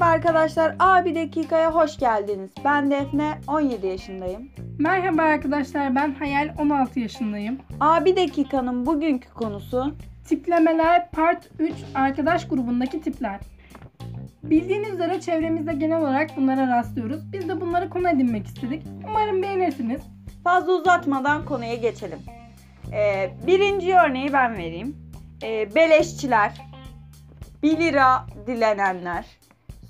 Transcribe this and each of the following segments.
Merhaba arkadaşlar, Abi Dakika'ya hoş geldiniz. Ben Defne, 17 yaşındayım. Merhaba arkadaşlar ben Hayal 16 yaşındayım. Abi Dakika'nın bugünkü konusu Tiplemeler Part 3 arkadaş grubundaki tipler. Bildiğiniz üzere çevremizde genel olarak bunlara rastlıyoruz. Biz de bunları konu edinmek istedik. Umarım beğenirsiniz. fazla uzatmadan konuya geçelim. Ee, birinci örneği ben vereyim. Ee, beleşçiler, 1 lira dilenenler,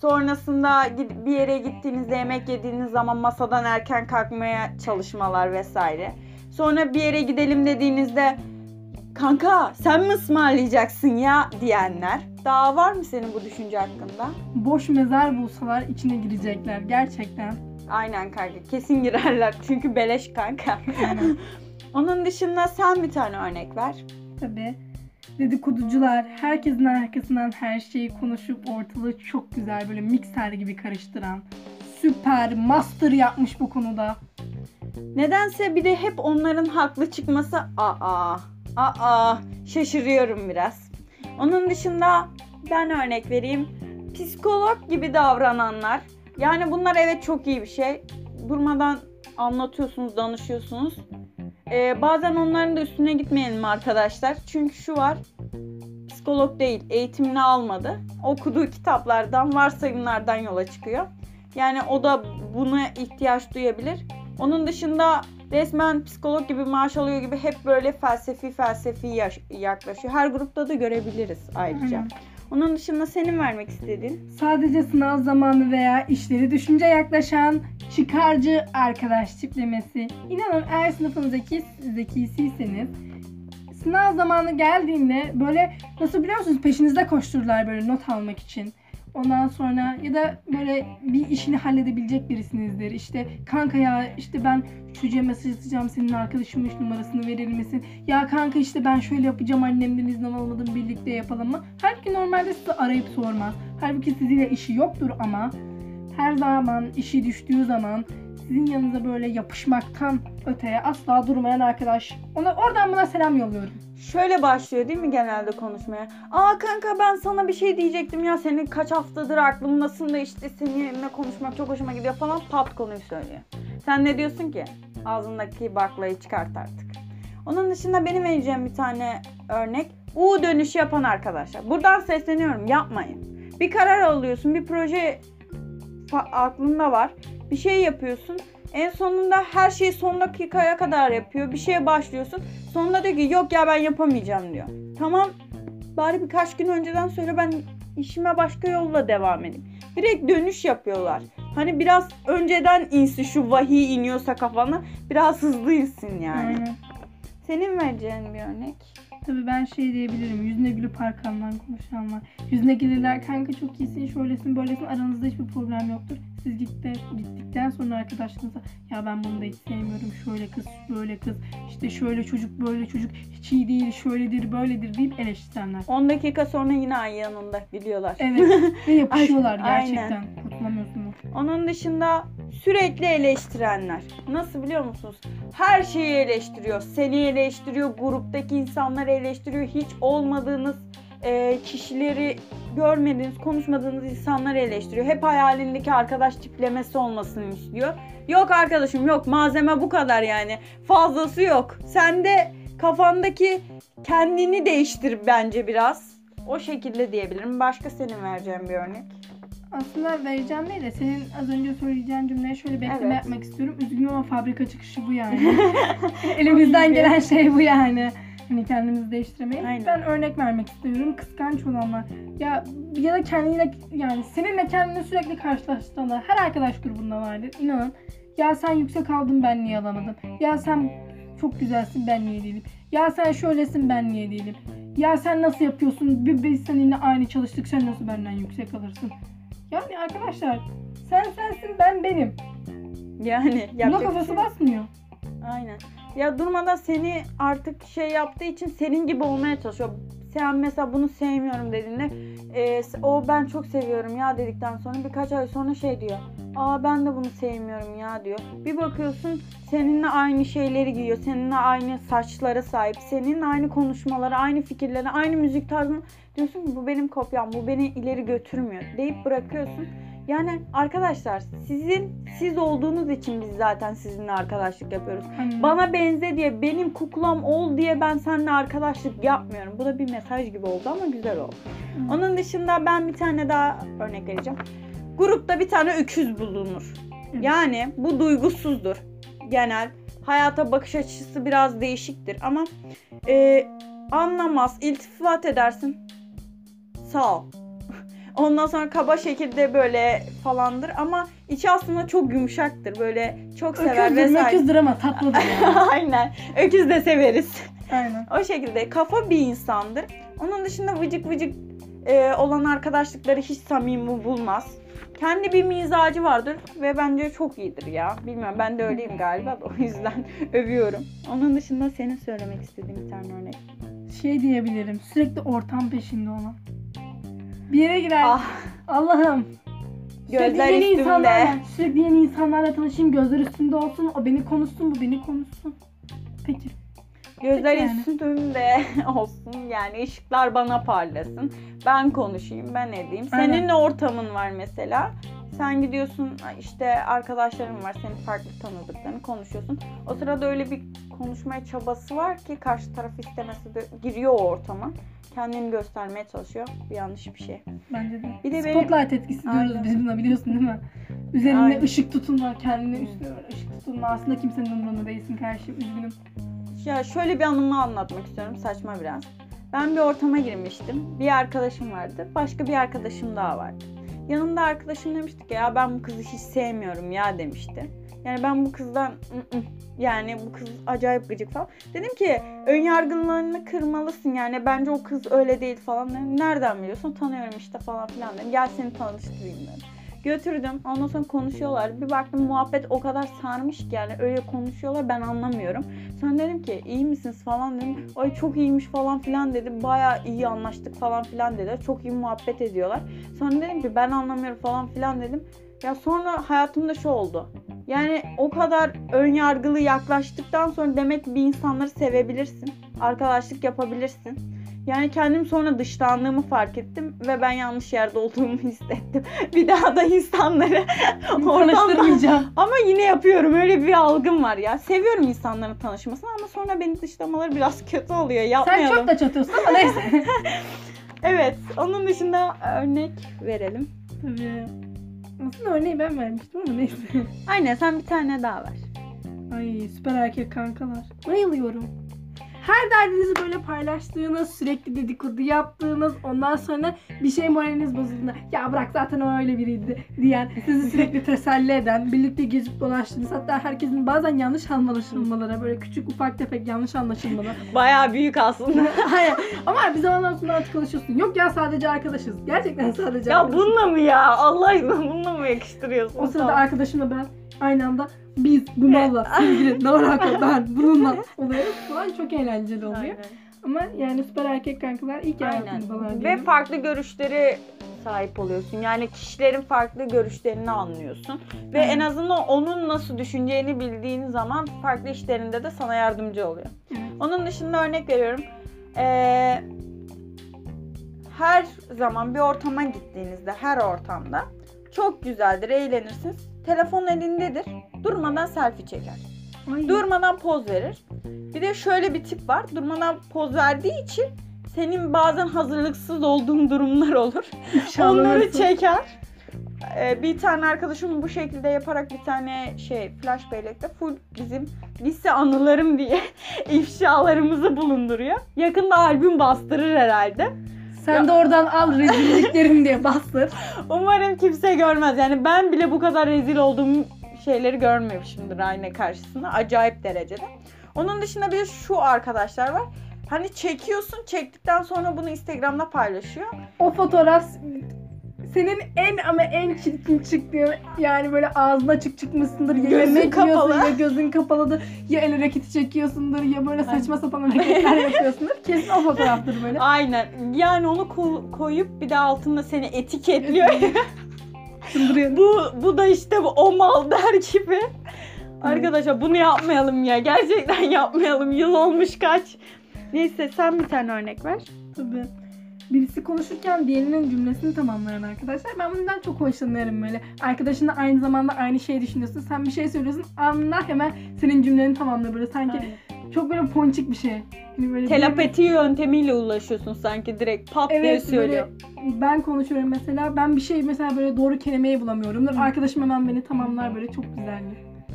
sonrasında bir yere gittiğinizde yemek yediğiniz zaman masadan erken kalkmaya çalışmalar vesaire. Sonra bir yere gidelim dediğinizde kanka sen mi ısmarlayacaksın ya diyenler. Daha var mı senin bu düşünce hakkında? Boş mezar bulsalar içine girecekler gerçekten. Aynen kanka kesin girerler çünkü beleş kanka. Onun dışında sen bir tane örnek ver. tabii. Dedikoducular herkesin arkasından her şeyi konuşup ortalığı çok güzel böyle mikser gibi karıştıran. Süper master yapmış bu konuda. Nedense bir de hep onların haklı çıkması aa aa şaşırıyorum biraz. Onun dışında ben örnek vereyim. Psikolog gibi davrananlar. Yani bunlar evet çok iyi bir şey. Durmadan anlatıyorsunuz, danışıyorsunuz. Ee, bazen onların da üstüne gitmeyelim arkadaşlar. Çünkü şu var. Psikolog değil, eğitimini almadı. Okuduğu kitaplardan, varsayımlardan yola çıkıyor. Yani o da buna ihtiyaç duyabilir. Onun dışında resmen psikolog gibi maaş alıyor gibi hep böyle felsefi felsefi yaklaşıyor. Her grupta da görebiliriz ayrıca. Aynen. Onun dışında senin vermek istediğin Sadece sınav zamanı veya işleri düşünce yaklaşan çıkarcı arkadaş tiplemesi. İnanın eğer sınıfın zeki, zekisiyseniz sınav zamanı geldiğinde böyle nasıl biliyor musunuz peşinizde koştururlar böyle not almak için. Ondan sonra ya da böyle bir işini halledebilecek birisinizdir. İşte kanka ya işte ben çocuğa mesaj atacağım senin arkadaşımmış numarasını verir misin? Ya kanka işte ben şöyle yapacağım annemden izin almadım birlikte yapalım mı? Halbuki normalde sizi arayıp sormaz. Halbuki sizinle işi yoktur ama her zaman işi düştüğü zaman sizin yanınıza böyle yapışmaktan öteye asla durmayan arkadaş. Ona oradan buna selam yolluyorum. şöyle başlıyor değil mi genelde konuşmaya? Aa kanka ben sana bir şey diyecektim ya senin kaç haftadır aklımdasın da işte seninle konuşmak çok hoşuma gidiyor falan pat konuyu söylüyor. Sen ne diyorsun ki? Ağzındaki baklayı çıkart artık. Onun dışında benim vereceğim bir tane örnek. U dönüşü yapan arkadaşlar. Buradan sesleniyorum yapmayın. Bir karar alıyorsun bir proje aklında var. Bir şey yapıyorsun. En sonunda her şeyi son dakikaya kadar yapıyor. Bir şeye başlıyorsun. Sonunda diyor ki yok ya ben yapamayacağım diyor. Tamam bari birkaç gün önceden söyle ben işime başka yolla devam edeyim. Direkt dönüş yapıyorlar. Hani biraz önceden insin şu vahiy iniyorsa kafana biraz hızlı insin yani. Aynen. Senin vereceğin bir örnek. Tabii ben şey diyebilirim. Yüzüne gülüp arkamdan konuşanlar. Yüzüne gelirler kanka çok iyisin, şöylesin, böylesin. Aranızda hiçbir problem yoktur. Siz gitti, gittikten sonra arkadaşlarınıza ya ben bunu da hiç sevmiyorum. Şöyle kız, böyle kız. işte şöyle çocuk, böyle çocuk. Hiç iyi değil, şöyledir, böyledir deyip eleştirenler. 10 dakika sonra yine ay yanında biliyorlar. Evet. Ve yapışıyorlar Aynen. gerçekten. Kurtulamıyorsunuz. Onun dışında sürekli eleştirenler. Nasıl biliyor musunuz? Her şeyi eleştiriyor. Seni eleştiriyor, gruptaki insanları eleştiriyor. Hiç olmadığınız e, kişileri görmediğiniz, konuşmadığınız insanları eleştiriyor. Hep hayalindeki arkadaş tiplemesi olmasını istiyor. Yok arkadaşım yok malzeme bu kadar yani. Fazlası yok. Sen de kafandaki kendini değiştir bence biraz. O şekilde diyebilirim. Başka senin vereceğin bir örnek. Aslında vereceğim değil de senin az önce söyleyeceğin cümleye şöyle bir ekleme Evet. yapmak istiyorum. Üzgünüm ama fabrika çıkışı bu yani. Elimizden gelen şey bu yani. Hani kendimizi değiştiremeyiz. Aynen. Ben örnek vermek istiyorum. Kıskanç olanlar. Ya ya da kendiyle yani seninle kendini sürekli karşılaştıranlar her arkadaş grubunda vardır. İnanın. Ya sen yüksek aldın ben niye alamadım? Ya sen çok güzelsin ben niye değilim? Ya sen şöylesin ben niye değilim? Ya sen nasıl yapıyorsun? Bir- Biz seninle aynı çalıştık sen nasıl benden yüksek alırsın? Yani arkadaşlar sen sensin ben benim. Yani Buna yapacak bir kafası şey yok. basmıyor. Aynen. Ya durmadan seni artık şey yaptığı için senin gibi olmaya çalışıyor. sen mesela bunu sevmiyorum dediğinde e, o ben çok seviyorum ya dedikten sonra birkaç ay sonra şey diyor. Aa ben de bunu sevmiyorum ya diyor. Bir bakıyorsun seninle aynı şeyleri giyiyor. Seninle aynı saçlara sahip. Seninle aynı konuşmaları, aynı fikirleri, aynı müzik tarzını. Diyorsun ki bu benim kopyam. Bu beni ileri götürmüyor deyip bırakıyorsun. Yani arkadaşlar sizin siz olduğunuz için biz zaten sizinle arkadaşlık yapıyoruz. Aynen. Bana benze diye benim kuklam ol diye ben seninle arkadaşlık yapmıyorum. Bu da bir mesaj gibi oldu ama güzel oldu. Hı. Onun dışında ben bir tane daha örnek vereceğim. Grupta bir tane öküz bulunur. Evet. Yani bu duygusuzdur. Genel hayata bakış açısı biraz değişiktir ama e, anlamaz, iltifat edersin. Sağ ol. Ondan sonra kaba şekilde böyle falandır ama içi aslında çok yumuşaktır. Böyle çok sever Öküzdür, vesaire. öküzdür ama tatlıdır yani. Aynen. Öküz de severiz. Aynen. O şekilde kafa bir insandır. Onun dışında vıcık vıcık e, olan arkadaşlıkları hiç samimi bulmaz. Kendi bir mizacı vardır ve bence çok iyidir ya. Bilmiyorum ben de öyleyim galiba o yüzden övüyorum. Onun dışında senin söylemek istediğin bir tane örnek. Şey diyebilirim. Sürekli ortam peşinde olan. Bir yere girer. Ah Allah'ım. Gözler sürekli yeni üstümde. insanlarla, sürekli yeni insanlarla tanışayım. Gözler üstünde olsun. O beni konuşsun, bu beni konuşsun. Peki. gözler yani. üstümde olsun yani ışıklar bana parlasın. Ben konuşayım ben edeyim. Aynen. Seninle ortamın var mesela. Sen gidiyorsun işte arkadaşların var senin farklı tanıdıklarını konuşuyorsun. O sırada öyle bir konuşmaya çabası var ki karşı taraf istemesi de giriyor o ortama. Kendini göstermeye çalışıyor. Bu yanlış bir şey. Bence de. Bir de benim- Spotlight etkisi diyoruz Aynen. biz buna biliyorsun değil mi? Üzerinde Aynen. ışık tutulma, kendine üstüne ışık tutulma. Aslında kimsenin umurunda değilsin kardeşim. Üzgünüm. Ya şöyle bir anımı anlatmak istiyorum saçma biraz. Ben bir ortama girmiştim. Bir arkadaşım vardı. Başka bir arkadaşım daha vardı. Yanımda arkadaşım demişti ki ya ben bu kızı hiç sevmiyorum ya demişti. Yani ben bu kızdan "ı, ı." yani bu kız acayip gıcık falan. Dedim ki ön yargılarını kırmalısın yani bence o kız öyle değil falan. Dedim, Nereden biliyorsun? Tanıyorum işte falan filan dedim. Gel seni tanıştırayım dedim. Götürdüm. Ondan sonra konuşuyorlar. Bir baktım muhabbet o kadar sarmış ki yani öyle konuşuyorlar ben anlamıyorum. Sonra dedim ki iyi misiniz falan dedim. Ay çok iyiymiş falan filan dedi. Baya iyi anlaştık falan filan dedi. Çok iyi muhabbet ediyorlar. Sonra dedim ki ben anlamıyorum falan filan dedim. Ya sonra hayatımda şu oldu. Yani o kadar ön yargılı yaklaştıktan sonra demek ki bir insanları sevebilirsin. Arkadaşlık yapabilirsin. Yani kendim sonra dışlandığımı fark ettim ve ben yanlış yerde olduğumu hissettim. Bir daha da insanları Tanıştırmayacağım. ama yine yapıyorum. Öyle bir algım var ya. Seviyorum insanların tanışmasını ama sonra beni dışlamaları biraz kötü oluyor. Sen Yapmayalım. çok da çatıyorsun ama neyse. Evet. Onun dışında örnek verelim. Tabii. Aslında örneği ben vermiştim ama neyse. Aynen sen bir tane daha ver. Ay süper erkek kankalar. Bayılıyorum. Her derdinizi böyle paylaştığınız, sürekli dedikodu yaptığınız, ondan sonra bir şey moraliniz bozulduğunda ya bırak zaten o öyle biriydi diyen, sizi sürekli teselli eden, birlikte gezip dolaştığınız, hatta herkesin bazen yanlış anlaşılmalara, böyle küçük ufak tefek yanlış anlaşılmalar. Bayağı büyük aslında. Hayır ama bir zamandan sonra artık alışıyorsun. Yok ya sadece arkadaşız. Gerçekten sadece ya arkadaşız. bununla mı ya? Allah aşkına bununla mı yakıştırıyorsun? O sırada Tamam. arkadaşımla ben aynı anda biz bu malla sevgili ne alaka ben bununla oluyoruz falan çok eğlenceli oluyor. Aynen. Ama yani süper erkek kankalar Aynen. hayatımızdalar Ve farklı görüşleri sahip oluyorsun. Yani kişilerin farklı görüşlerini anlıyorsun. Ve Evet. en azından onun nasıl düşüneceğini bildiğin zaman farklı işlerinde de sana yardımcı oluyor. Evet. Onun dışında örnek veriyorum. Ee, her zaman bir ortama gittiğinizde, her ortamda çok güzeldir, eğlenirsiniz. Telefon elindedir. Durmadan selfie çeker. Ay, Durmadan poz verir. Bir de şöyle bir tip var. Durmadan poz verdiği için senin bazen hazırlıksız olduğun durumlar olur. Onları çeker. Ee, bir tane arkadaşım bu şekilde yaparak bir tane şey flash bellekte full bizim lise anılarım diye ifşalarımızı bulunduruyor. Yakında albüm bastırır herhalde. Sen de oradan al rezilliklerim diye bastır. Umarım kimse görmez. Yani ben bile bu kadar rezil olduğum şeyleri görmemişimdir ayna karşısında. Acayip derecede. Onun dışında bir de şu arkadaşlar var. Hani çekiyorsun, çektikten sonra bunu Instagram'da paylaşıyor. O fotoğraf senin en ama en çirkin çıktığı yani böyle ağzına açık çıkmışsındır ya Gözün yemek kapalı. yiyorsun ya gözün kapalıdır ya el hareketi çekiyorsundur ya böyle saçma sapan hareketler yapıyorsundur. Kesin o fotoğraftır böyle. Aynen. Yani onu ko- koyup bir de altında seni etiketliyor. Bu bu da işte bu o mal der gibi. Arkadaşlar bunu yapmayalım ya. Gerçekten yapmayalım. Yıl olmuş kaç. Neyse sen bir tane örnek ver. Tabii. Birisi konuşurken diğerinin cümlesini tamamlayan arkadaşlar. Ben bundan çok hoşlanıyorum böyle. Arkadaşınla aynı zamanda aynı şeyi düşünüyorsun. Sen bir şey söylüyorsun. Anlar hemen senin cümleni tamamlıyor böyle. Sanki çok böyle ponçik bir şey. Hani böyle Telepati yöntemiyle ulaşıyorsun sanki direkt pat diye Evet söylüyor. böyle ben konuşuyorum mesela. Ben bir şey mesela böyle doğru kelimeyi bulamıyorumdur. Arkadaşım hemen beni tamamlar böyle çok güzel.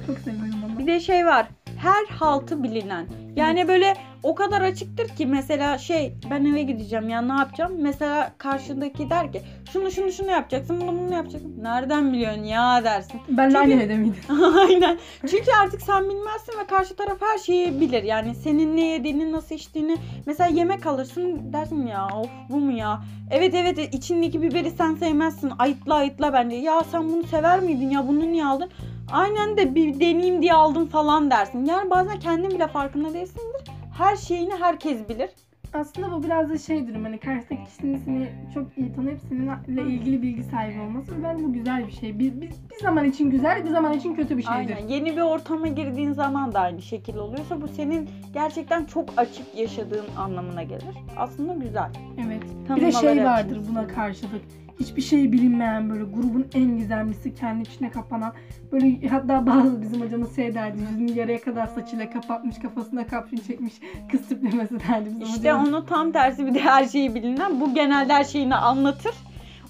Çok seviyorum onu. Bir de şey var. Her haltı bilinen. Yani böyle o kadar açıktır ki mesela şey ben eve gideceğim ya ne yapacağım? Mesela karşındaki der ki şunu şunu şunu yapacaksın bunu bunu yapacaksın. Nereden biliyorsun ya dersin. Ben Çünkü- aynı evde miydim? Aynen. Çünkü artık sen bilmezsin ve karşı taraf her şeyi bilir. Yani senin ne yediğini, nasıl içtiğini. Mesela yemek alırsın dersin ya of bu mu ya? Evet evet içindeki biberi sen sevmezsin. Ayıtla ayıtla bence. Ya sen bunu sever miydin ya bunu niye aldın? Aynen de bir deneyeyim diye aldım falan dersin. Yani bazen kendin bile farkında değilsindir. Her şeyini herkes bilir. Aslında bu biraz da şey durum hani karşıdaki kişinin seni çok iyi tanıyıp seninle ilgili bilgi sahibi olması ve bence bu güzel bir şey. Bir, bir, bir zaman için güzel, bir zaman için kötü bir şeydir. Aynen. Yeni bir ortama girdiğin zaman da aynı şekil oluyorsa bu senin gerçekten çok açık yaşadığın anlamına gelir. Aslında güzel. Evet. Bir de şey vardır buna karşılık. Hiçbir şey bilinmeyen böyle grubun en gizemlisi kendi içine kapanan böyle hatta bazı bizim hocamız şey derdi yüzünü yarıya kadar saçıyla kapatmış kafasına kapşon çekmiş kız tiplemesi derdi bizim İşte hocamız. onu tam tersi bir de her şeyi bilinen. Bu genelde her şeyini anlatır.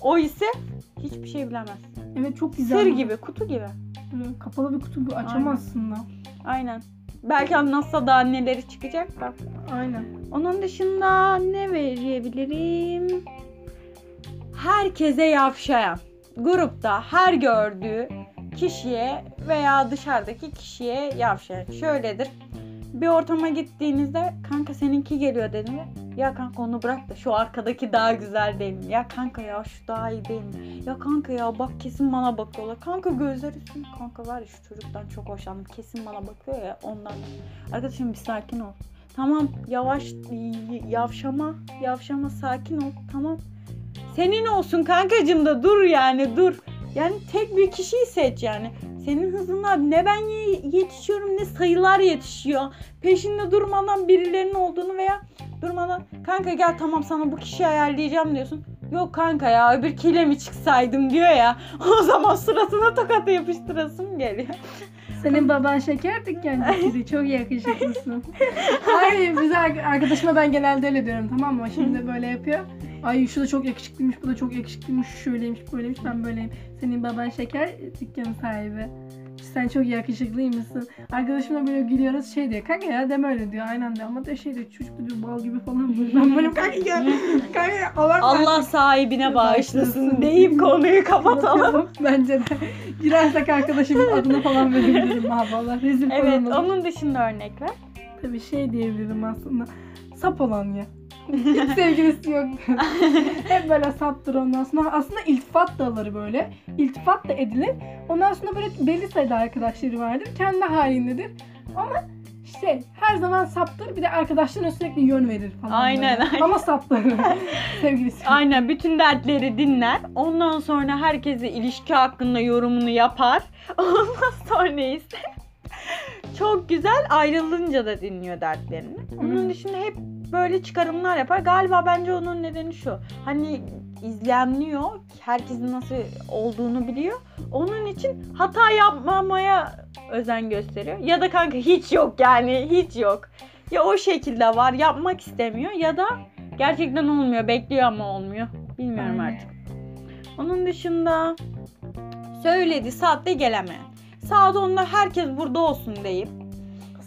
O ise hiçbir şey bilemez. Evet çok güzel. Sır gibi, kutu gibi. Kapalı bir kutu gibi açamazsın da. Aynen. Belki anlatsa daha neleri çıkacak da. Aynen. Onun dışında ne verebilirim? Herkese yavşayan. Grupta her gördüğü kişiye veya dışarıdaki kişiye yavşayan. Şöyledir. Bir ortama gittiğinizde kanka seninki geliyor dediğinde ya kanka onu bırak da şu arkadaki daha güzel değil mi? Ya kanka ya şu daha iyi değil mi? Ya kanka ya bak kesin bana bakıyorlar. Kanka gözler üstüne kanka var ya şu çocuktan çok hoşlandım. Kesin bana bakıyor ya ondan. Arkadaşım bir sakin ol. Tamam yavaş yavşama yavşama sakin ol tamam. Senin olsun kankacım da dur yani dur. Yani tek bir kişiyi seç yani. Senin hızına ne ben ye- yetişiyorum ne sayılar yetişiyor. Peşinde durmadan birilerinin olduğunu veya durmadan kanka gel tamam sana bu kişiyi ayarlayacağım diyorsun. Yok kanka ya öbürkiyle mi çıksaydım diyor ya. O zaman suratına tokat yapıştırasım geliyor. Senin baban şeker dükkancısıydı. Çok yakışıklısın. Ay güzel arkadaşıma ben genelde öyle diyorum tamam mı? Şimdi böyle yapıyor. Ay şu da çok yakışıklıymış, bu da çok yakışıklıymış, şöyleymiş, böyleymiş, ben böyleyim. Senin baban şeker dükkanı sahibi. Sen çok yakışıklıymışsın. Arkadaşımla böyle gülüyoruz şey diyor. Kanka ya deme öyle diyor. Aynen diyor ama de şey diyor çocuk da diyor bal gibi falan böyle. Ben böyle kanka ya. Kanka. Allah, Allah sahibine bağışlasın deyip konuyu kapatalım. Bence de. Girersek arkadaşımın adını falan verebilirim abi Allah. Rezil Evet falan onun dışında örnek ver. Tabii şey diyebilirim aslında. Sap olan ya. Hiç sevgilisi yok. Hep böyle saptır ondan sonra. Aslında iltifat da alır böyle. İltifat da edilir. Ondan sonra böyle belli sayıda arkadaşları vardır. Kendi halindedir. Ama işte her zaman saptır. Bir de arkadaşlarına sürekli yön verir falan. Aynen, böyle. aynen. Ama saptır. sevgilisi. Aynen bütün dertleri dinler. Ondan sonra herkese ilişki hakkında yorumunu yapar. Ondan sonra ise çok güzel ayrılınca da dinliyor dertlerini. Onun Hmm. dışında hep böyle çıkarımlar yapar. Galiba bence onun nedeni şu. Hani izlenmiyor. Herkesin nasıl olduğunu biliyor. Onun için hata yapmamaya özen gösteriyor. Ya da kanka hiç yok yani hiç yok. Ya o şekilde var yapmak istemiyor ya da gerçekten olmuyor. Bekliyor ama olmuyor. Bilmiyorum Aynen. artık. Onun dışında söyledi saatte gelemeyen. Saat 10'da herkes burada olsun deyip.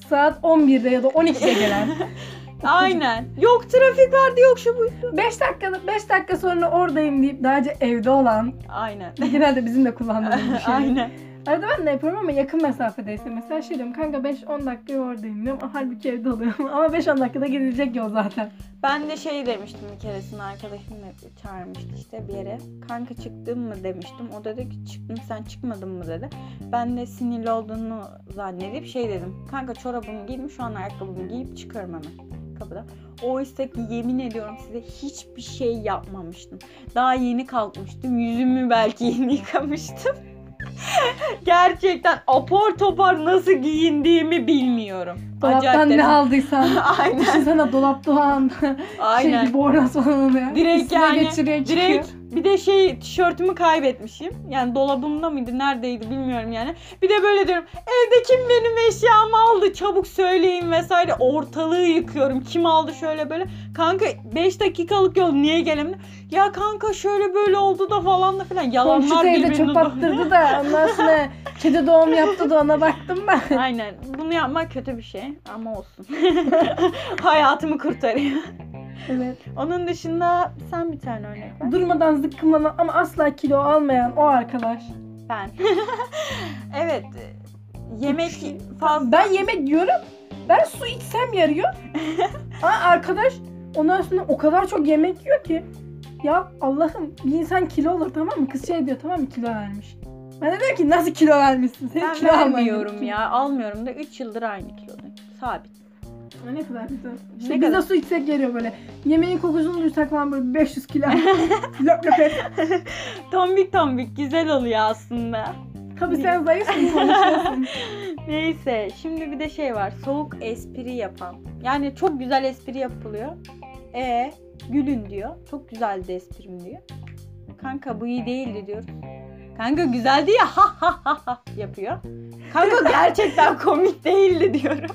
Saat 11'de ya da 12'de gelen. Aynen. Yok trafik vardı yok şu bu. 5 dakika 5 dakika sonra oradayım deyip daha önce evde olan Aynen. genelde bizim de kullandığımız bir şey. Aynen. Arada ben de yapıyorum ama yakın mesafedeyse. Mesela şey diyorum kanka 5-10 dakika oradayım diyorum. Halbuki evde oluyorum. ama 5-10 dakikada gidilecek yol zaten. Ben de şey demiştim bir keresinde arkadaşım da çağırmıştı işte bir yere. Kanka çıktın mı demiştim. O dedi ki çıktım sen çıkmadın mı dedi. Ben de sinirli olduğunu zannedip şey dedim. Kanka çorabımı giydim şu an ayakkabımı giyip çıkıyorum hemen kapıda. Oysa ki yemin ediyorum size hiçbir şey yapmamıştım. Daha yeni kalkmıştım. Yüzümü belki yeni yıkamıştım. Gerçekten apar topar nasıl giyindiğimi bilmiyorum. Dolaptan Acayip ne aldıysan. Aynen. Düşünsene dolapta o an şey Aynen. gibi bornoz falan oluyor. Direkt Üstüne yani, geçiriyor çıkıyor. Direkt bir de şey tişörtümü kaybetmişim. Yani dolabımda mıydı neredeydi bilmiyorum yani. Bir de böyle diyorum evde kim benim eşyamı aldı çabuk söyleyin vesaire. Ortalığı yıkıyorum. Kim aldı şöyle böyle. Kanka 5 dakikalık yol niye gelemiyor? Ya kanka şöyle böyle oldu da falan da filan. Komşu Yalanlar teyze birbirini çöp attırdı da ondan sonra kedi doğum yaptı da ona baktım ben. Aynen. Bunu yapmak kötü bir şey ama olsun. Hayatımı kurtarıyor. Evet. Onun dışında sen bir tane örnek ver. Durmadan zıkkımlanan ama asla kilo almayan o arkadaş. Ben. evet. Yemek fazla. Ben yemek yiyorum. Ben su içsem yarıyor. Ama arkadaş ondan sonra o kadar çok yemek yiyor ki. Ya Allah'ım bir insan kilo olur tamam mı? Kız şey diyor tamam mı kilo vermiş. Ben de diyorum ki nasıl kilo vermişsin? Senin ben kilo vermiyorum gerekiyor. ya. Almıyorum da 3 yıldır aynı kilodayım. Sabit. Ne kadar güzel. Ne İşte biz kadar? de su içsek geliyor böyle. Yemeğin kokusunu duysak falan böyle 500 kilo. löp löp. Tombik tombik güzel oluyor aslında. Tabii sen zayıfsın konuşuyorsun. Neyse şimdi bir de şey var. Soğuk espri yapan. Yani çok güzel espri yapılıyor. E gülün diyor. Çok güzeldi esprim diyor. Kanka bu iyi değildi diyoruz. Kanka güzeldi ya ha ha ha ha yapıyor. Kanka gerçekten komik değildi diyorum.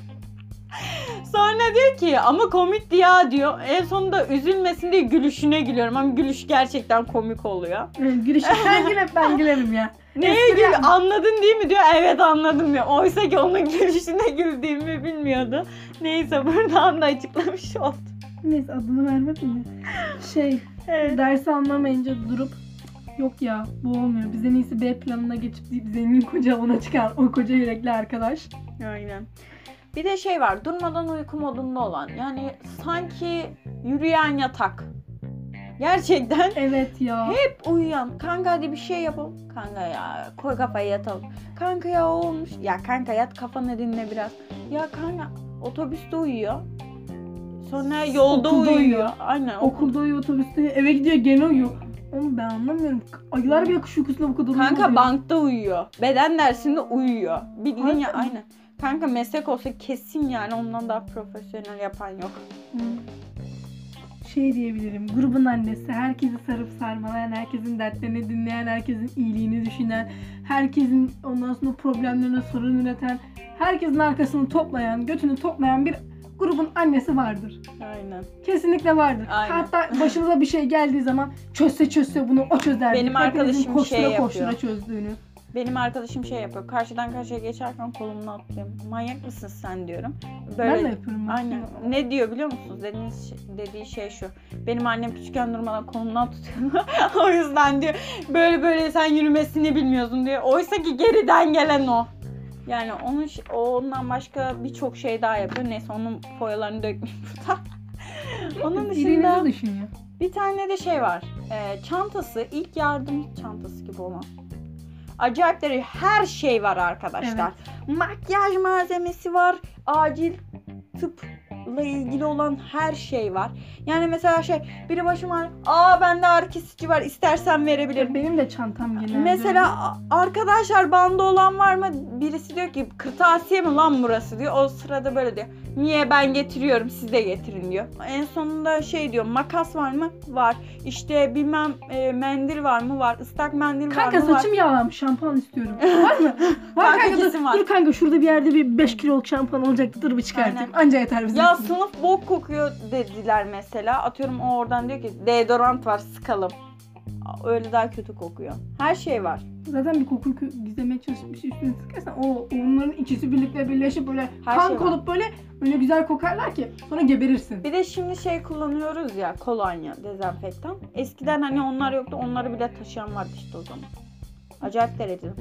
Sonra diyor ki ama komikti ya diyor. En sonunda üzülmesin diye gülüşüne gülüyorum. Ama gülüş gerçekten komik oluyor. Gülüş. Sen gül hep ben gülerim ya. Neye Espri gül yapma. anladın değil mi diyor. Evet anladım diyor. Oysa ki onun gülüşüne güldüğümü bilmiyordu. Neyse buradan da açıklamış oldum. Neyse adını vermedim mi? Şey Evet. dersi anlamayınca durup yok ya bu olmuyor. Biz en iyisi B planına geçip deyip zengin koca ona çıkan o koca yürekli arkadaş. Aynen. Bir de şey var. Durmadan uyku modunda olan. Yani sanki yürüyen yatak. Gerçekten Evet ya. hep uyuyan. Kanka hadi bir şey yapalım. Kanka ya koy kafayı yatalım. Kanka ya olmuş. Ya kanka yat kafanı dinle biraz. Ya kanka otobüste uyuyor. Sonra yolda Okulda uyuyor. uyuyor. Aynen. okul- Okulda uyuyor, otobüste uyuyor, eve gidiyor gene uyuyor. Oğlum ben anlamıyorum. Ayılar bile kuş uykusunda bu kadar Kanka uyumuyor. bankta uyuyor. Beden dersinde uyuyor. Bildiğin ya aynen. Kanka meslek olsa kesin yani ondan daha profesyonel yapan yok. Hı. Şey diyebilirim. Grubun annesi. Herkesi sarıp sarmalayan, herkesin dertlerini dinleyen, herkesin iyiliğini düşünen, herkesin ondan sonra problemlerine sorun üreten, herkesin arkasını toplayan, götünü toplayan bir grubun annesi vardır. Aynen. Kesinlikle vardır. Aynen. Hatta başınıza bir şey geldiği zaman çözse çözse bunu o çözer. Benim arkadaşım koştura şey koştura yapıyor. çözdüğünü. Benim arkadaşım şey yapıyor. Karşıdan karşıya geçerken kolumdan atlıyorum. Manyak mısın sen diyorum. Ben de yapıyorum. Aynen. Ne diyor biliyor musunuz? Dediğiniz şey- dediği şey şu. Benim annem küçükken durmadan kolumdan tutuyor. o yüzden diyor böyle böyle sen yürümesini bilmiyorsun diyor. Oysa ki geriden gelen o. Yani onun ondan başka birçok şey daha yapıyor. Neyse onun foyalarını dökmeyeyim burada. onun dışında bir tane de şey var. Ee, çantası ilk yardım çantası gibi olan. Acayip derece her şey var arkadaşlar. Makyaj malzemesi var. Acil tıpla ilgili olan her şey var. Yani mesela şey biri başım ağrıyor. Aa bende ağrı kesici var. istersen verebilirim. Benim de çantam genelde. Mesela arkadaşlar bandı olan var mı? Birisi diyor ki kırtasiye mi lan burası diyor. O sırada böyle diyor. Niye ben getiriyorum siz de getirin diyor. En sonunda şey diyor makas var mı? Var. İşte bilmem e, mendil var mı? Var. Islak mendil var Kanka mı? Var. saçım yağlanmış şampuan istiyorum. Var mı? Var Kanka kanka, dur, var. dur kanka şurada bir yerde bir 5 kiloluk şampuan olacaktı. Dur bir çıkartayım. Anca yeter bize. Ya sınıf bok kokuyor dediler mesela. Atıyorum o oradan diyor ki deodorant var sıkalım. Öyle daha kötü kokuyor. Her şey var. Zaten bir koku kö- gizlemeye çalışıp bir şey üstüne sıkarsan o onların ikisi birlikte birleşip böyle Her kank şey var. olup böyle öyle güzel kokarlar ki sonra geberirsin. Bir de şimdi şey kullanıyoruz ya kolonya, dezenfektan. Eskiden hani onlar yoktu onları bile taşıyan vardı işte o zaman. Acayip derecede.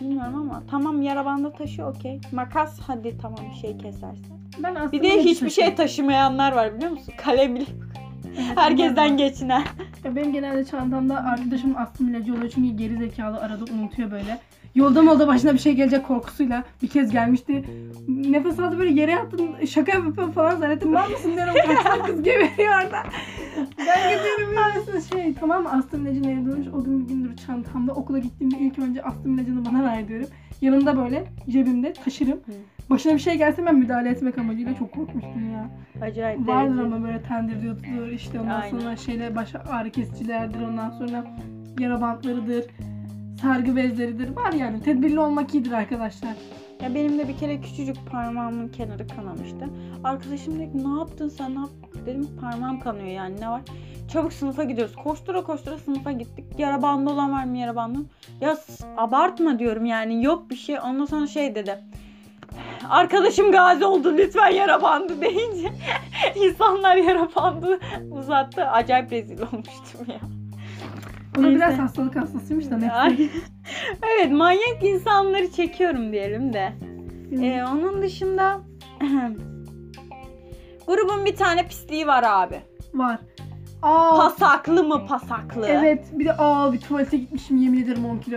Bilmiyorum ama tamam yara bandı taşıyor okey. Makas hadi tamam bir şey kesersin. Ben aslında Bir de hiçbir şey taşımayanlar var biliyor musun? Kalem bile herkesten geçinen. Ya benim genelde çantamda arkadaşımın astım ilacı oluyor çünkü geri zekalı arada unutuyor böyle. Yolda molda başına bir şey gelecek korkusuyla bir kez gelmişti. Nefes aldı böyle yere yattım şaka yapıyor falan zannettim. Mal mısın diyorum kaçan kız geberiyor orada. Ben gidiyorum böyle şey tamam astım ilacı nereye dönmüş o gün bir gündür çantamda okula gittiğimde ilk önce astım ilacını bana ver diyorum. Yanımda böyle cebimde taşırım. Başına bir şey gelse ben müdahale etmek amacıyla çok korkmuştum ya. Acayip Vardır derecede. ama böyle tendirliyordur işte ondan Aynen. sonra şeyler baş ağrı kesicilerdir ondan sonra yara bantlarıdır sargı bezleridir var yani tedbirli olmak iyidir arkadaşlar. Ya benim de bir kere küçücük parmağımın kenarı kanamıştı. Arkadaşım dedi ne yaptın sen ne yaptın? Dedim parmağım kanıyor yani ne var? Çabuk sınıfa gidiyoruz. Koştura koştura sınıfa gittik. Yara bandı olan var mı yara bandı? Ya abartma diyorum yani yok bir şey. Ondan sonra şey dedi. Arkadaşım gazi oldu lütfen yara bandı deyince insanlar yara bandı uzattı. Acayip rezil olmuştum ya. Bunu Neyse. biraz hastalık hastasıymış da neyse. Evet manyak insanları çekiyorum diyelim de. Ee, onun dışında grubun bir tane pisliği var abi. Var. Aa, Pasaklı mı pasaklı? evet bir de aa bir tuvalete gitmişim yemin ederim 10 kilo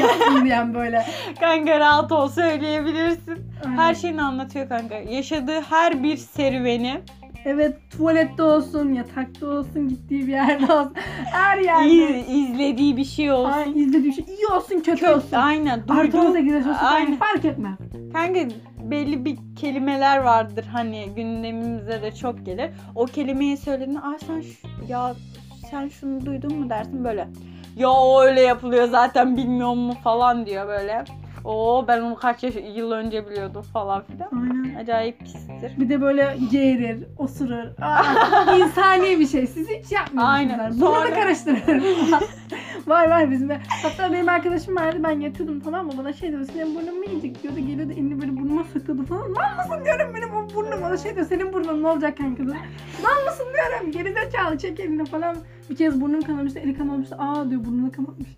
yaptım diyen böyle. Kanka rahat ol söyleyebilirsin. Aynen. Her şeyini anlatıyor kanka. Yaşadığı her bir serüveni Evet tuvalette olsun, yatakta olsun, gittiği bir yerde olsun. Her yerde. iz- izlediği bir şey olsun. Ay, izlediği şey iyi olsun kötü olsun. Aynen. Artı duyduğu- 18 yaş olsun Aynen. fark etmez. Kanka belli bir kelimeler vardır hani gündemimize de çok gelir. O kelimeyi söylediğinde ay sen şu- ya sen şunu duydun mu dersin böyle. Ya o öyle yapılıyor zaten bilmiyor mu falan diyor böyle. Oo ben onu kaç yaş, yıl önce biliyordum falan filan. Aynen. Acayip pistir. Bir de böyle geğirir, osurur. Aa, insani bir şey. Siz hiç yapmıyorsunuz. Aynen. Sonra... Bunu karıştırır. var var bizim de. Hatta benim arkadaşım vardı ben yatıyordum tamam mı? Bana şey diyordu senin burnun mu yiyecek diyordu. Geliyordu elini böyle burnuma sokuyordu falan. Mal mısın diyorum benim o burnum. Bana şey diyor senin burnun ne olacak kanka diyor. Mal mısın diyorum. Gerizekalı çek elini falan. Bir kez burnum kanamıştı, eli kanamıştı. Aa diyor burnunu kanatmış.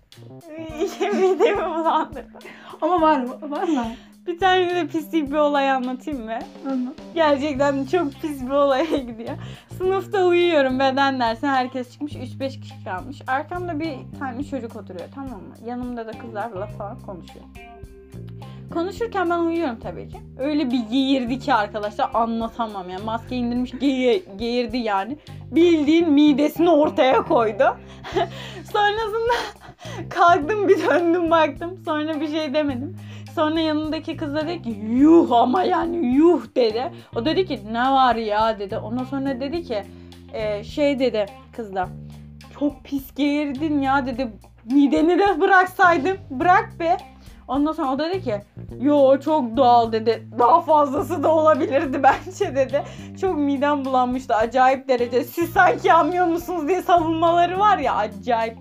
Midemi bulandırdı. Ama var var var. Bir tane de pislik bir olay anlatayım mı? Anla. Gerçekten çok pis bir olaya gidiyor. Sınıfta uyuyorum beden dersi herkes çıkmış 3-5 kişi kalmış. Arkamda bir tane çocuk oturuyor tamam mı? Yanımda da kızlarla falan konuşuyor. Konuşurken ben uyuyorum tabii ki. Öyle bir geğirdi ki arkadaşlar anlatamam yani. Maske indirmiş geğir, geğirdi yani. Bildiğin midesini ortaya koydu. Sonrasında kalktım bir döndüm baktım. Sonra bir şey demedim. Sonra yanındaki kız dedi ki yuh ama yani yuh dedi. O dedi ki ne var ya dedi. Ondan sonra dedi ki e, şey dedi kız da çok pis geğirdin ya dedi. Mideni de bıraksaydım bırak be. Ondan sonra o dedi ki yo çok doğal dedi. Daha fazlası da olabilirdi bence dedi. Çok midem bulanmıştı acayip derece. Siz sanki yanmıyor musunuz diye savunmaları var ya acayip.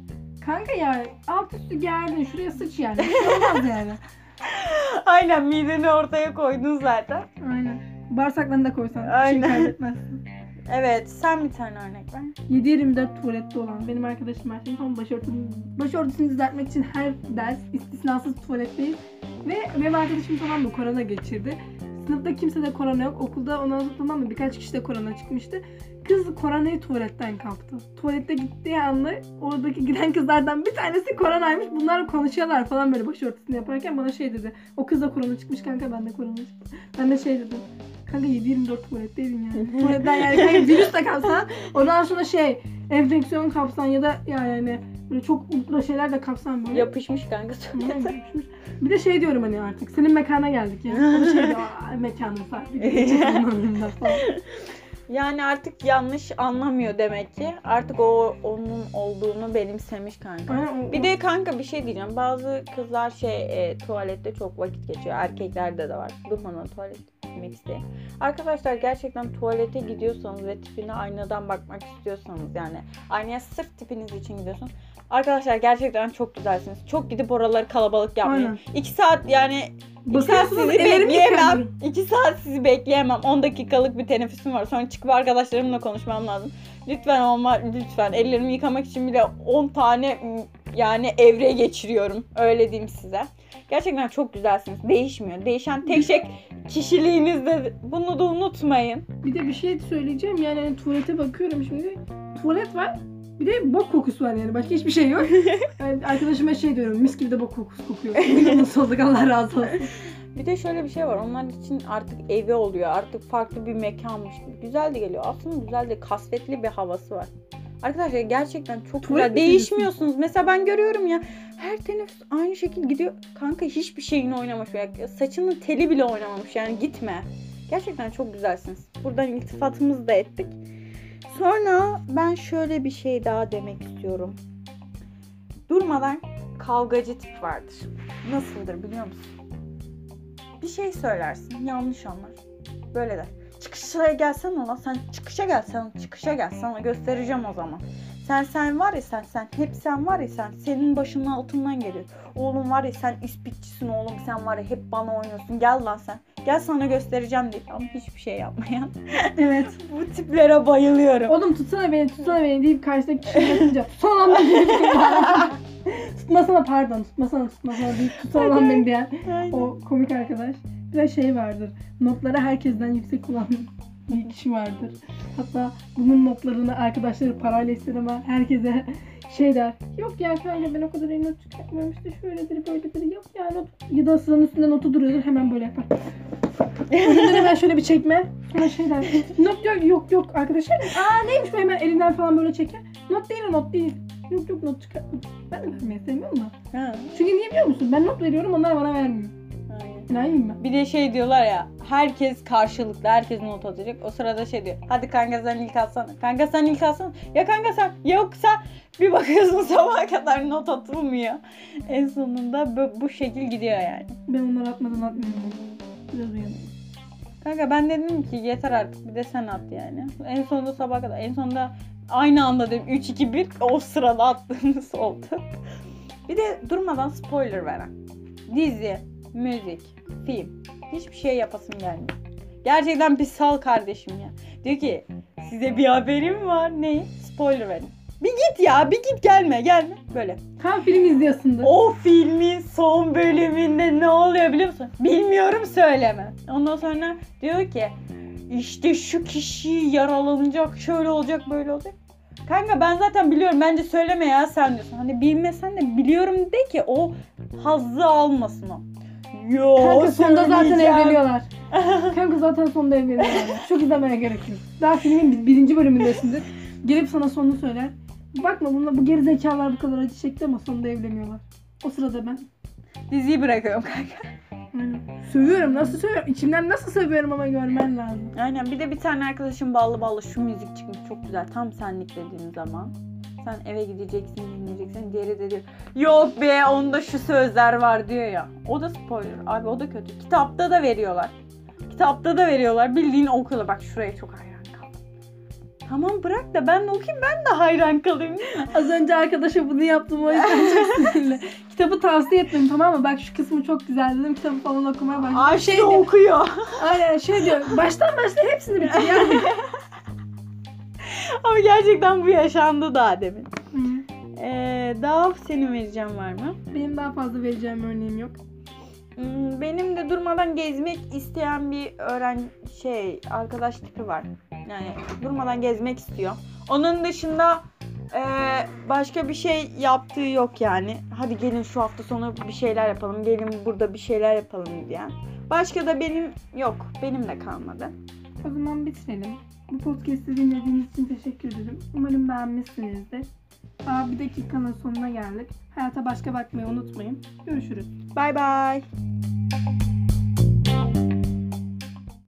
Kanka ya alt üstü gerdin şuraya sıç yani. Bir şey olmaz yani. Aynen mideni ortaya koydun zaten. Aynen. Bağırsaklarını da koysan bir şey Aynen. kaybetmezsin. Evet sen bir tane örnek ver. 7-24 tuvalette olan benim arkadaşım her şeyin tam başörtüsünü, başörtüsünü düzeltmek için her ders istisnasız tuvaletteyiz. Ve benim arkadaşım tamam mı korona geçirdi. Sınıfta kimse de korona yok. Okulda ondan sonra tamam mı birkaç kişi de korona çıkmıştı. Kız koronayı tuvaletten kaptı. Tuvalette gittiği anda oradaki giden kızlardan bir tanesi koronaymış. Bunlar konuşuyorlar falan böyle başörtüsünü yaparken bana şey dedi. O kız da korona çıkmış kanka ben de korona çıktı. Ben de şey dedim. Kanka 7-24 tuvaletteydin yani. Tuvaletten yani kanka virüs de kapsan ondan sonra şey enfeksiyon kapsan ya da ya yani böyle çok ultra şeyler de kapsan böyle. Yapışmış kanka Tamam, yapışmış. Bir de şey diyorum hani artık senin mekana geldik ya. O da şey diyor "Aa, mekanın falan. Yani artık yanlış anlamıyor demek ki. Artık o onun olduğunu benimsemiş kanka. Bir de kanka bir şey diyeceğim. Bazı kızlar şey e, tuvalette çok vakit geçiyor. Erkeklerde de var. Durmadan tuvalet gitmek isteyen. Arkadaşlar gerçekten tuvalete gidiyorsanız ve tipine aynadan bakmak istiyorsanız yani aynaya sırf tipiniz için gidiyorsunuz. Arkadaşlar gerçekten çok güzelsiniz. Çok gidip oraları kalabalık yapmayın. Aynen. 2 saat yani 2 saat sizi bekleyemem. 2 saat sizi bekleyemem. 10 dakikalık bir teneffüsüm var. Sonra çıkıp arkadaşlarımla konuşmam lazım. Lütfen ama lütfen ellerimi yıkamak için bile 10 tane yani evre geçiriyorum. Öyle diyeyim size. Gerçekten çok güzelsiniz. Değişmiyor. Değişen tek şey kişiliğinizde. Bunu da unutmayın. Bir de bir şey söyleyeceğim yani hani tuvalete bakıyorum şimdi. Tuvalet var. Bir de bok kokusu var yani. Başka hiçbir şey yok. Yani arkadaşıma şey diyorum. Mis gibi de bok kokusu kokuyor. Nasıl olduk Allah razı olsun. Bir de şöyle bir şey var. Onlar için artık evi oluyor. Artık farklı bir mekanmış gibi. Güzel de geliyor. Aslında güzel de kasvetli bir havası var. Arkadaşlar gerçekten çok Tuvalet güzel. mi Değişmiyorsunuz. Mesela ben görüyorum ya her teneffüs aynı şekil gidiyor. Kanka hiçbir şeyini oynamamış. Ya saçının teli bile oynamamış. Yani gitme. Gerçekten çok güzelsiniz. Buradan iltifatımızı da ettik. Sonra ben şöyle bir şey daha demek istiyorum. Durmadan kavgacı tip vardır. Nasıldır biliyor musun? Bir şey söylersin, yanlış anlar. Böyle der. Çıkışa gelsen lan sen çıkışa gel sen çıkışa gel sana göstereceğim o zaman. Sen sen var ya sen sen hep sen var ya sen senin başının altından geliyor. Oğlum var ya sen ispikçisin oğlum sen var ya hep bana oynuyorsun gel lan sen. Gel sana göstereceğim diye ama hiçbir şey yapmayan. Evet. Bu tiplere bayılıyorum. Oğlum tutsana beni tutsana beni deyip karşıdaki kişi bakınca tutsana lan beni deyip tutmasana pardon tutmasana tutmasana deyip tutsana lan beni diyen o komik arkadaş. Bir de şey vardır. Notları herkesten yüksek olan bir kişi vardır. Hatta bunun notlarını arkadaşları parayla ister ama herkese şey der. Yok ya kanka ben o kadar iyi not çıkartmıyorum işte şöyledir böyledir. Yok ya not. Ya da sıranın üstünde notu duruyordur hemen böyle yapar. Önünden hemen şöyle bir çekme. Sonra şey der. Not yok yok yok arkadaşlar. Aa neymiş bu hemen elinden falan böyle çeker. Not değil not değil. Yok yok not çıkartma. Ben de vermeyi sevmiyorum da. Ha, Çünkü niye biliyor musun? Ben not veriyorum onlar bana vermiyor. İnanayım ben? Bir de şey diyorlar ya herkes karşılıklı herkes not atacak. O sırada şey diyor. Hadi kanka sen ilk atsana. Kanka sen ilk atsana. Ya kanka sen yoksa bir bakıyorsun sabaha kadar not atılmıyor. En sonunda bu, bu şekil gidiyor yani. Ben onları atmadan atmıyorum. Biraz uyanık. Kanka ben dedim ki yeter artık bir de sen at yani. En sonunda sabaha kadar en sonunda aynı anda dedim 3 2 1 o sırada attığımız oldu. Bir de durmadan spoiler veren. Dizi, müzik, film. Hiçbir şey yapasım gelmiyor. Gerçekten bir sal kardeşim ya. Diyor ki size bir haberim var. Ne? Spoiler verin. Bir git ya bir git gelme gelme. Böyle. Tam film izliyorsundur. O filmin son bölümünde ne oluyor biliyor musun? Bilmiyorum söyleme. Ondan sonra diyor ki işte şu kişi yaralanacak, şöyle olacak, böyle olacak. Kanka ben zaten biliyorum. Bence söyleme ya sen diyorsun. Hani bilmesen de biliyorum de ki o hazzı almasın o. Yo, Kanka sonunda zaten söyleyeceğim. evleniyorlar. Kanka zaten sonunda evleniyorlar. Çok izlemeye gerek yok. Daha filmin bir- birinci bölümündesindir. Gelip sana sonunu söyler. Bakma bunlar bu geri zekalar bu kadar acı çekti ama sonunda evleniyorlar. O sırada ben. Diziyi bırakıyorum kanka. Aynen. Sövüyorum. Nasıl sövüyorum? İçimden nasıl sövüyorum ama görmen lazım. Aynen bir de bir tane arkadaşım ballı ballı şu müzik çıkmış çok güzel tam senlik dediğim zaman. Sen eve gideceksin dinleyeceksin. Diğeri de diyor yok be onda şu sözler var diyor ya. O da spoiler abi o da kötü. Kitapta da veriyorlar. Kitapta da veriyorlar bildiğin okuyorlar. Bak şuraya çok hayran kaldım. Tamam bırak da ben de okuyayım ben de hayran kalayım? Az önce arkadaşa bunu yaptım o yüzden çok sinirli. Kitabı tavsiye ettim tamam mı? Bak şu kısmı çok güzel dedim. Kitabı falan okumaya başladım. Ay şey şey diyor. okuyor. Aynen şey diyor. Baştan başla hepsini bitir yani. Ama gerçekten bu yaşandı daha demin. Ee, daha senin vereceğim var mı? Benim daha fazla vereceğim örneğim yok. Hmm, Benim de durmadan gezmek isteyen bir öğren şey arkadaş tipi var. Yani durmadan gezmek istiyor. Onun dışında e, başka bir şey yaptığı yok yani. Hadi gelin şu hafta sonu bir şeyler yapalım. Gelin burada bir şeyler yapalım diyen. Başka da benim yok. Benim de kalmadı. O zaman bitirelim. Bu podcast'i dinlediğiniz için teşekkür ederim. Umarım beğenmişsinizdir. Daha bir dakikanın sonuna geldik. Hayata başka bakmayı unutmayın. Görüşürüz. Bay bay.